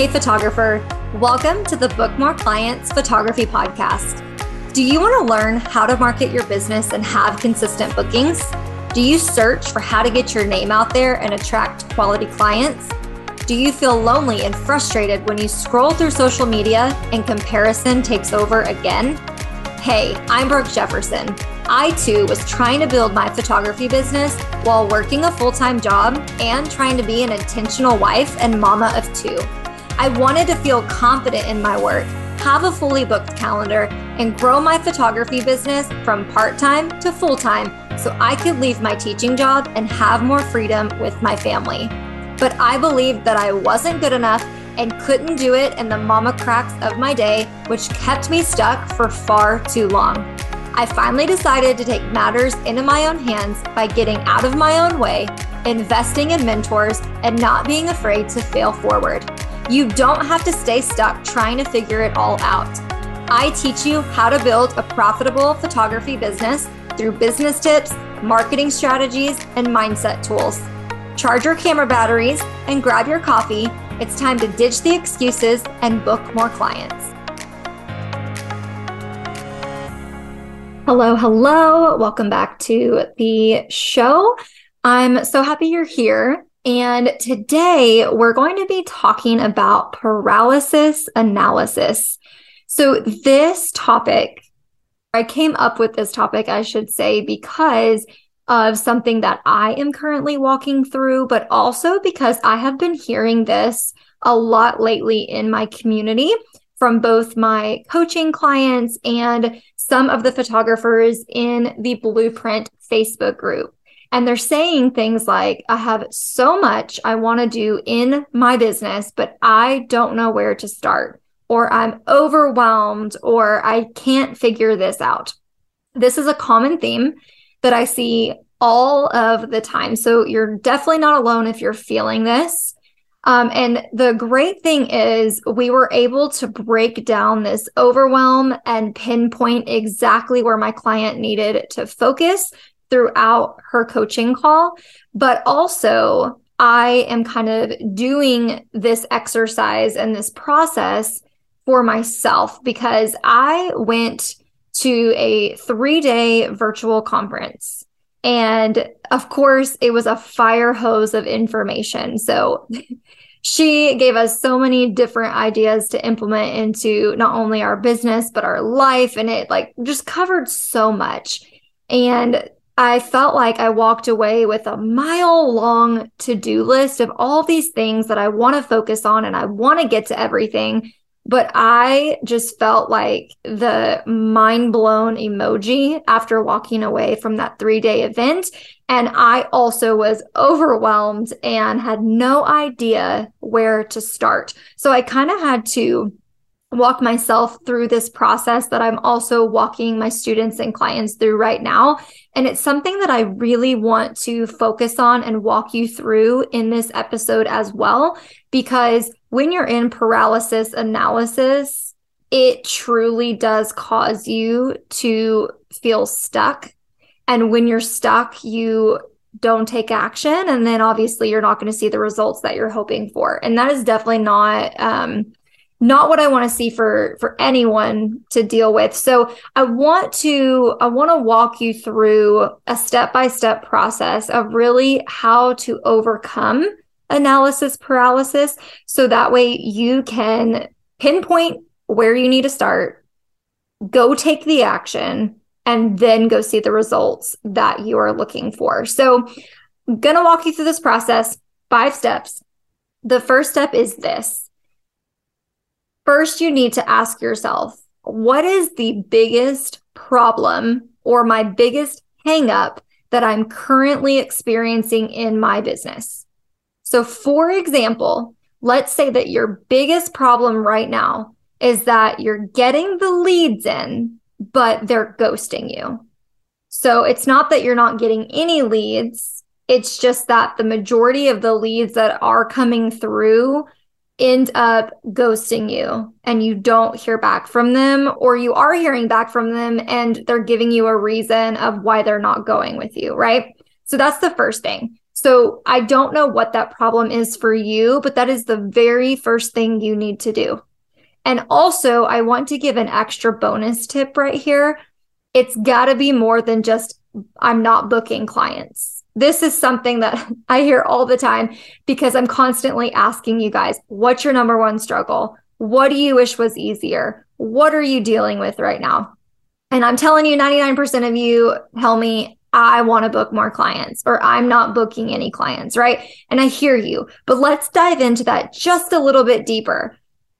Hey, photographer. Welcome to the Book More Clients Photography Podcast. Do you want to learn how to market your business and have consistent bookings? Do you search for how to get your name out there and attract quality clients? Do you feel lonely and frustrated when you scroll through social media and comparison takes over again? Hey, I'm Brooke Jefferson. I too was trying to build my photography business while working a full time job and trying to be an intentional wife and mama of two. I wanted to feel confident in my work, have a fully booked calendar, and grow my photography business from part time to full time so I could leave my teaching job and have more freedom with my family. But I believed that I wasn't good enough and couldn't do it in the mama cracks of my day, which kept me stuck for far too long. I finally decided to take matters into my own hands by getting out of my own way, investing in mentors, and not being afraid to fail forward. You don't have to stay stuck trying to figure it all out. I teach you how to build a profitable photography business through business tips, marketing strategies, and mindset tools. Charge your camera batteries and grab your coffee. It's time to ditch the excuses and book more clients. Hello, hello. Welcome back to the show. I'm so happy you're here. And today we're going to be talking about paralysis analysis. So, this topic, I came up with this topic, I should say, because of something that I am currently walking through, but also because I have been hearing this a lot lately in my community from both my coaching clients and some of the photographers in the Blueprint Facebook group. And they're saying things like, I have so much I want to do in my business, but I don't know where to start, or I'm overwhelmed, or I can't figure this out. This is a common theme that I see all of the time. So you're definitely not alone if you're feeling this. Um, and the great thing is, we were able to break down this overwhelm and pinpoint exactly where my client needed to focus throughout her coaching call, but also I am kind of doing this exercise and this process for myself because I went to a three day virtual conference. And of course, it was a fire hose of information. So she gave us so many different ideas to implement into not only our business, but our life. And it like just covered so much. And I felt like I walked away with a mile long to do list of all these things that I want to focus on and I want to get to everything. But I just felt like the mind blown emoji after walking away from that three day event. And I also was overwhelmed and had no idea where to start. So I kind of had to walk myself through this process that I'm also walking my students and clients through right now. And it's something that I really want to focus on and walk you through in this episode as well. Because when you're in paralysis analysis, it truly does cause you to feel stuck. And when you're stuck, you don't take action. And then obviously, you're not going to see the results that you're hoping for. And that is definitely not, um, not what I want to see for for anyone to deal with. So I want to I want to walk you through a step-by-step process of really how to overcome analysis paralysis so that way you can pinpoint where you need to start, go take the action and then go see the results that you are looking for. So I'm going to walk you through this process, five steps. The first step is this first you need to ask yourself what is the biggest problem or my biggest hangup that I'm currently experiencing in my business? So, for example, let's say that your biggest problem right now is that you're getting the leads in, but they're ghosting you. So, it's not that you're not getting any leads, it's just that the majority of the leads that are coming through end up ghosting you and you don't hear back from them, or you are hearing back from them and they're giving you a reason of why they're not going with you, right? So that's the first thing. So I don't know what that problem is for you, but that is the very first thing you need to do. And also, I want to give an extra bonus tip right here. It's got to be more than just, I'm not booking clients. This is something that I hear all the time because I'm constantly asking you guys, what's your number one struggle? What do you wish was easier? What are you dealing with right now? And I'm telling you, 99% of you tell me, I want to book more clients or I'm not booking any clients, right? And I hear you, but let's dive into that just a little bit deeper.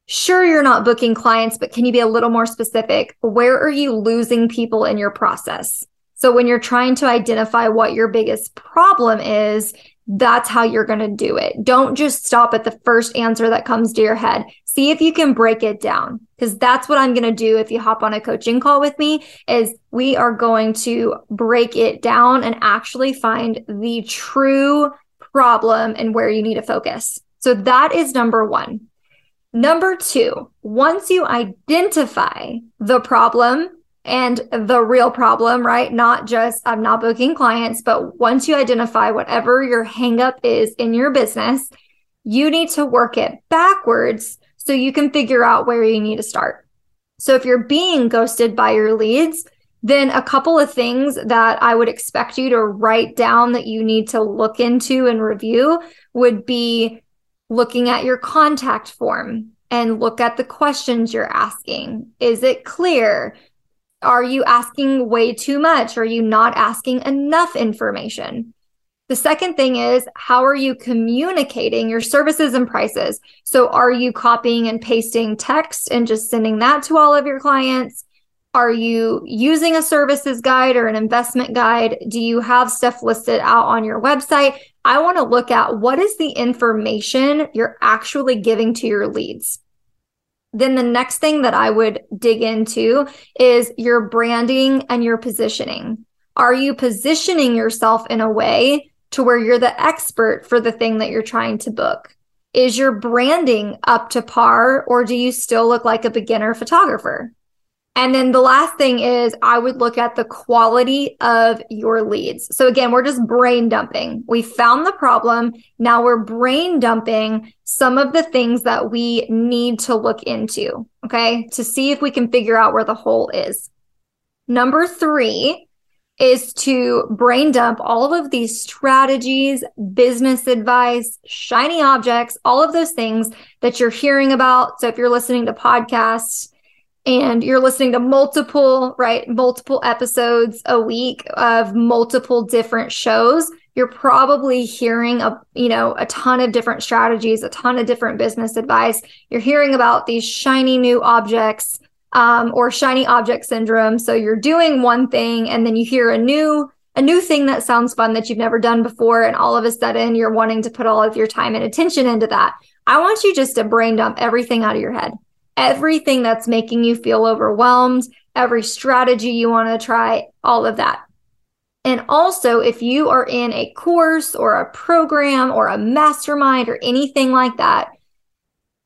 Sure, you're not booking clients, but can you be a little more specific? Where are you losing people in your process? So when you're trying to identify what your biggest problem is, that's how you're going to do it. Don't just stop at the first answer that comes to your head. See if you can break it down because that's what I'm going to do if you hop on a coaching call with me is we are going to break it down and actually find the true problem and where you need to focus. So that is number 1. Number 2, once you identify the problem and the real problem, right? Not just I'm not booking clients, but once you identify whatever your hangup is in your business, you need to work it backwards so you can figure out where you need to start. So if you're being ghosted by your leads, then a couple of things that I would expect you to write down that you need to look into and review would be looking at your contact form and look at the questions you're asking. Is it clear? Are you asking way too much? Are you not asking enough information? The second thing is how are you communicating your services and prices? So are you copying and pasting text and just sending that to all of your clients? Are you using a services guide or an investment guide? Do you have stuff listed out on your website? I want to look at what is the information you're actually giving to your leads. Then the next thing that I would dig into is your branding and your positioning. Are you positioning yourself in a way to where you're the expert for the thing that you're trying to book? Is your branding up to par or do you still look like a beginner photographer? And then the last thing is I would look at the quality of your leads. So again, we're just brain dumping. We found the problem. Now we're brain dumping some of the things that we need to look into, okay, to see if we can figure out where the hole is. Number three is to brain dump all of these strategies, business advice, shiny objects, all of those things that you're hearing about. So if you're listening to podcasts, and you're listening to multiple, right, multiple episodes a week of multiple different shows, you're probably hearing a, you know, a ton of different strategies, a ton of different business advice. You're hearing about these shiny new objects um, or shiny object syndrome. So you're doing one thing and then you hear a new a new thing that sounds fun that you've never done before and all of a sudden you're wanting to put all of your time and attention into that. I want you just to brain dump everything out of your head everything that's making you feel overwhelmed, every strategy you want to try, all of that. And also, if you are in a course or a program or a mastermind or anything like that,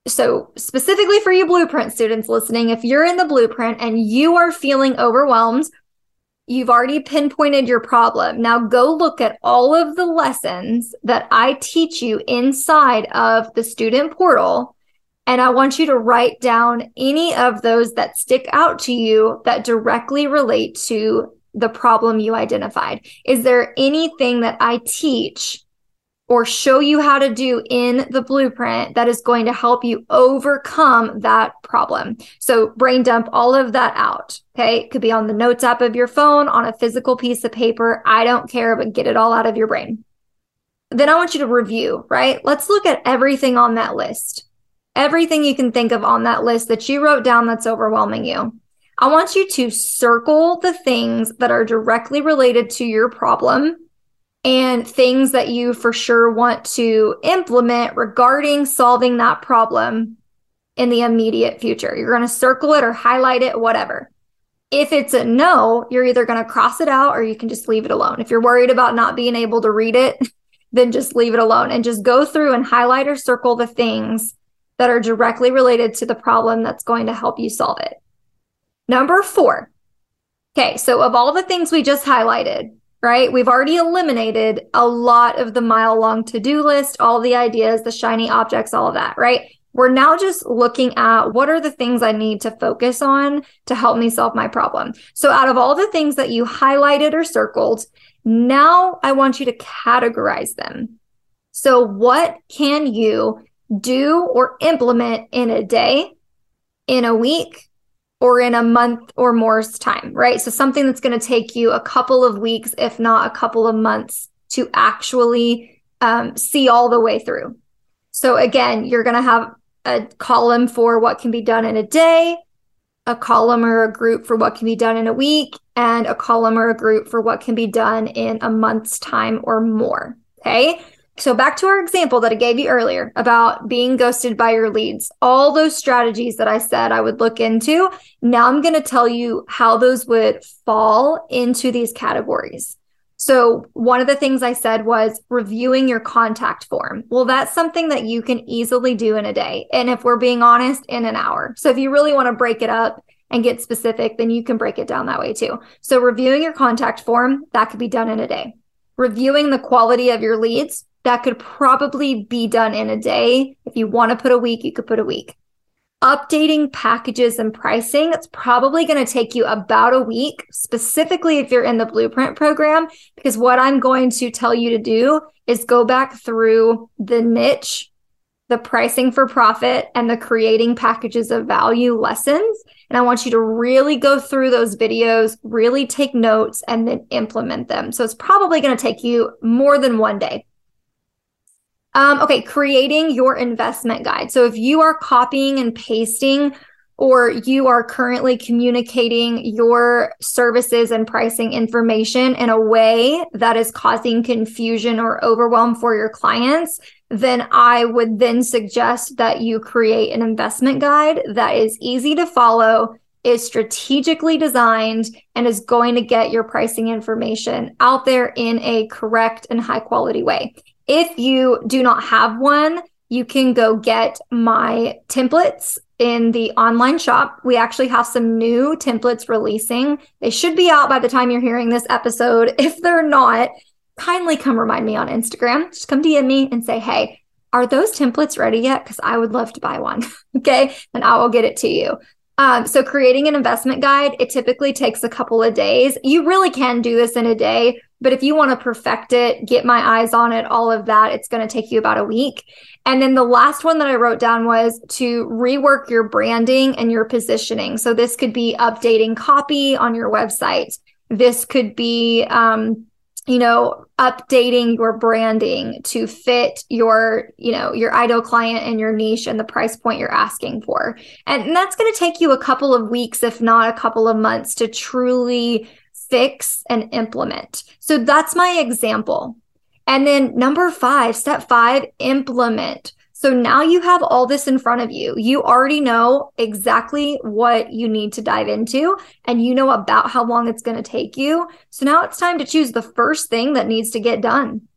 so specifically for you blueprint students listening, if you're in the blueprint and you are feeling overwhelmed, you've already pinpointed your problem. Now go look at all of the lessons that I teach you inside of the student portal and I want you to write down any of those that stick out to you that directly relate to the problem you identified. Is there anything that I teach or show you how to do in the blueprint that is going to help you overcome that problem? So brain dump all of that out. Okay. It could be on the notes app of your phone, on a physical piece of paper. I don't care, but get it all out of your brain. Then I want you to review, right? Let's look at everything on that list everything you can think of on that list that you wrote down that's overwhelming you. I want you to circle the things that are directly related to your problem and things that you for sure want to implement regarding solving that problem in the immediate future. You're going to circle it or highlight it, whatever. If it's a no, you're either going to cross it out or you can just leave it alone. If you're worried about not being able to read it, then just leave it alone and just go through and highlight or circle the things that are directly related to the problem that's going to help you solve it. Number four. Okay, so of all the things we just highlighted, right? We've already eliminated a lot of the mile long to do list, all the ideas, the shiny objects, all of that, right? We're now just looking at what are the things I need to focus on to help me solve my problem. So, out of all the things that you highlighted or circled, now I want you to categorize them. So, what can you do or implement in a day, in a week, or in a month or more's time, right? So, something that's going to take you a couple of weeks, if not a couple of months, to actually um, see all the way through. So, again, you're going to have a column for what can be done in a day, a column or a group for what can be done in a week, and a column or a group for what can be done in a month's time or more. Okay. So, back to our example that I gave you earlier about being ghosted by your leads, all those strategies that I said I would look into. Now, I'm going to tell you how those would fall into these categories. So, one of the things I said was reviewing your contact form. Well, that's something that you can easily do in a day. And if we're being honest, in an hour. So, if you really want to break it up and get specific, then you can break it down that way too. So, reviewing your contact form, that could be done in a day. Reviewing the quality of your leads, that could probably be done in a day. If you want to put a week, you could put a week updating packages and pricing, it's probably going to take you about a week, specifically if you're in the blueprint program, because what I'm going to tell you to do is go back through the niche, the pricing for profit, and the creating packages of value lessons. And I want you to really go through those videos, really take notes, and then implement them. So it's probably going to take you more than one day. Um, okay, creating your investment guide. So if you are copying and pasting, or you are currently communicating your services and pricing information in a way that is causing confusion or overwhelm for your clients, then I would then suggest that you create an investment guide that is easy to follow, is strategically designed, and is going to get your pricing information out there in a correct and high quality way. If you do not have one, you can go get my templates in the online shop. We actually have some new templates releasing. They should be out by the time you're hearing this episode. If they're not, kindly come remind me on Instagram. Just come DM me and say, hey, are those templates ready yet? Because I would love to buy one. okay. And I will get it to you. Um, so creating an investment guide, it typically takes a couple of days. You really can do this in a day, but if you want to perfect it, get my eyes on it, all of that, it's going to take you about a week. And then the last one that I wrote down was to rework your branding and your positioning. So this could be updating copy on your website. This could be um, you know updating your branding to fit your you know your ideal client and your niche and the price point you're asking for. And, that's going to take you a couple of weeks if not a couple of months to truly fix and implement. So that's my example. And then number 5 step 5 implement so now you have all this in front of you. You already know exactly what you need to dive into and you know about how long it's going to take you. So now it's time to choose the first thing that needs to get done.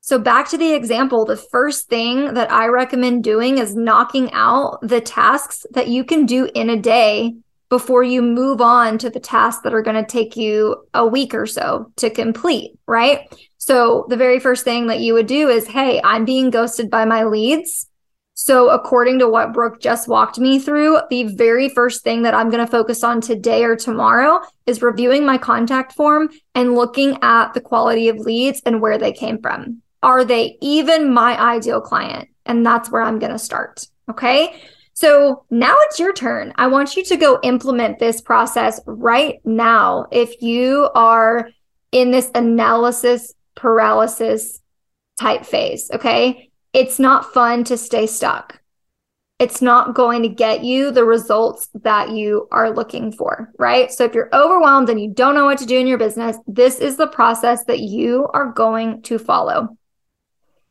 So back to the example, the first thing that I recommend doing is knocking out the tasks that you can do in a day before you move on to the tasks that are going to take you a week or so to complete, right? So the very first thing that you would do is, hey, I'm being ghosted by my leads. So according to what Brooke just walked me through, the very first thing that I'm going to focus on today or tomorrow is reviewing my contact form and looking at the quality of leads and where they came from. Are they even my ideal client? And that's where I'm going to start. Okay. So now it's your turn. I want you to go implement this process right now. If you are in this analysis paralysis type phase, okay? It's not fun to stay stuck. It's not going to get you the results that you are looking for, right? So if you're overwhelmed and you don't know what to do in your business, this is the process that you are going to follow.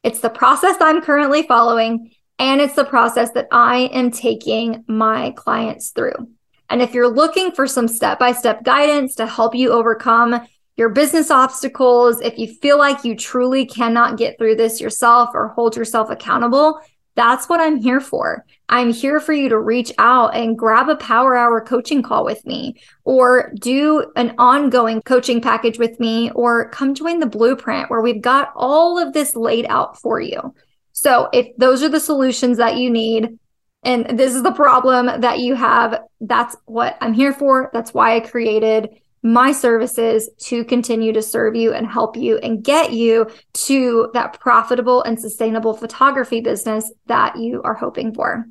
It's the process I'm currently following and it's the process that I am taking my clients through. And if you're looking for some step by step guidance to help you overcome your business obstacles, if you feel like you truly cannot get through this yourself or hold yourself accountable, That's what I'm here for. I'm here for you to reach out and grab a power hour coaching call with me, or do an ongoing coaching package with me, or come join the blueprint where we've got all of this laid out for you. So, if those are the solutions that you need, and this is the problem that you have, that's what I'm here for. That's why I created my services to continue to serve you and help you and get you to that profitable and sustainable photography business that you are hoping for.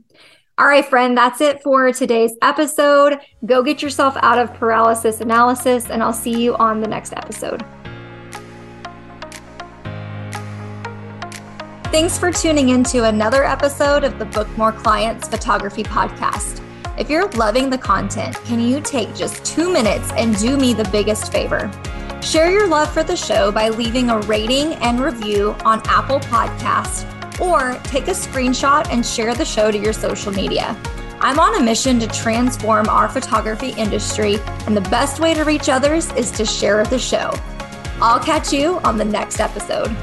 All right, friend, that's it for today's episode. Go get yourself out of paralysis analysis, and I'll see you on the next episode. Thanks for tuning in to another episode of the Book More Clients Photography Podcast. If you're loving the content, can you take just two minutes and do me the biggest favor? Share your love for the show by leaving a rating and review on Apple Podcasts, or take a screenshot and share the show to your social media. I'm on a mission to transform our photography industry, and the best way to reach others is to share the show. I'll catch you on the next episode.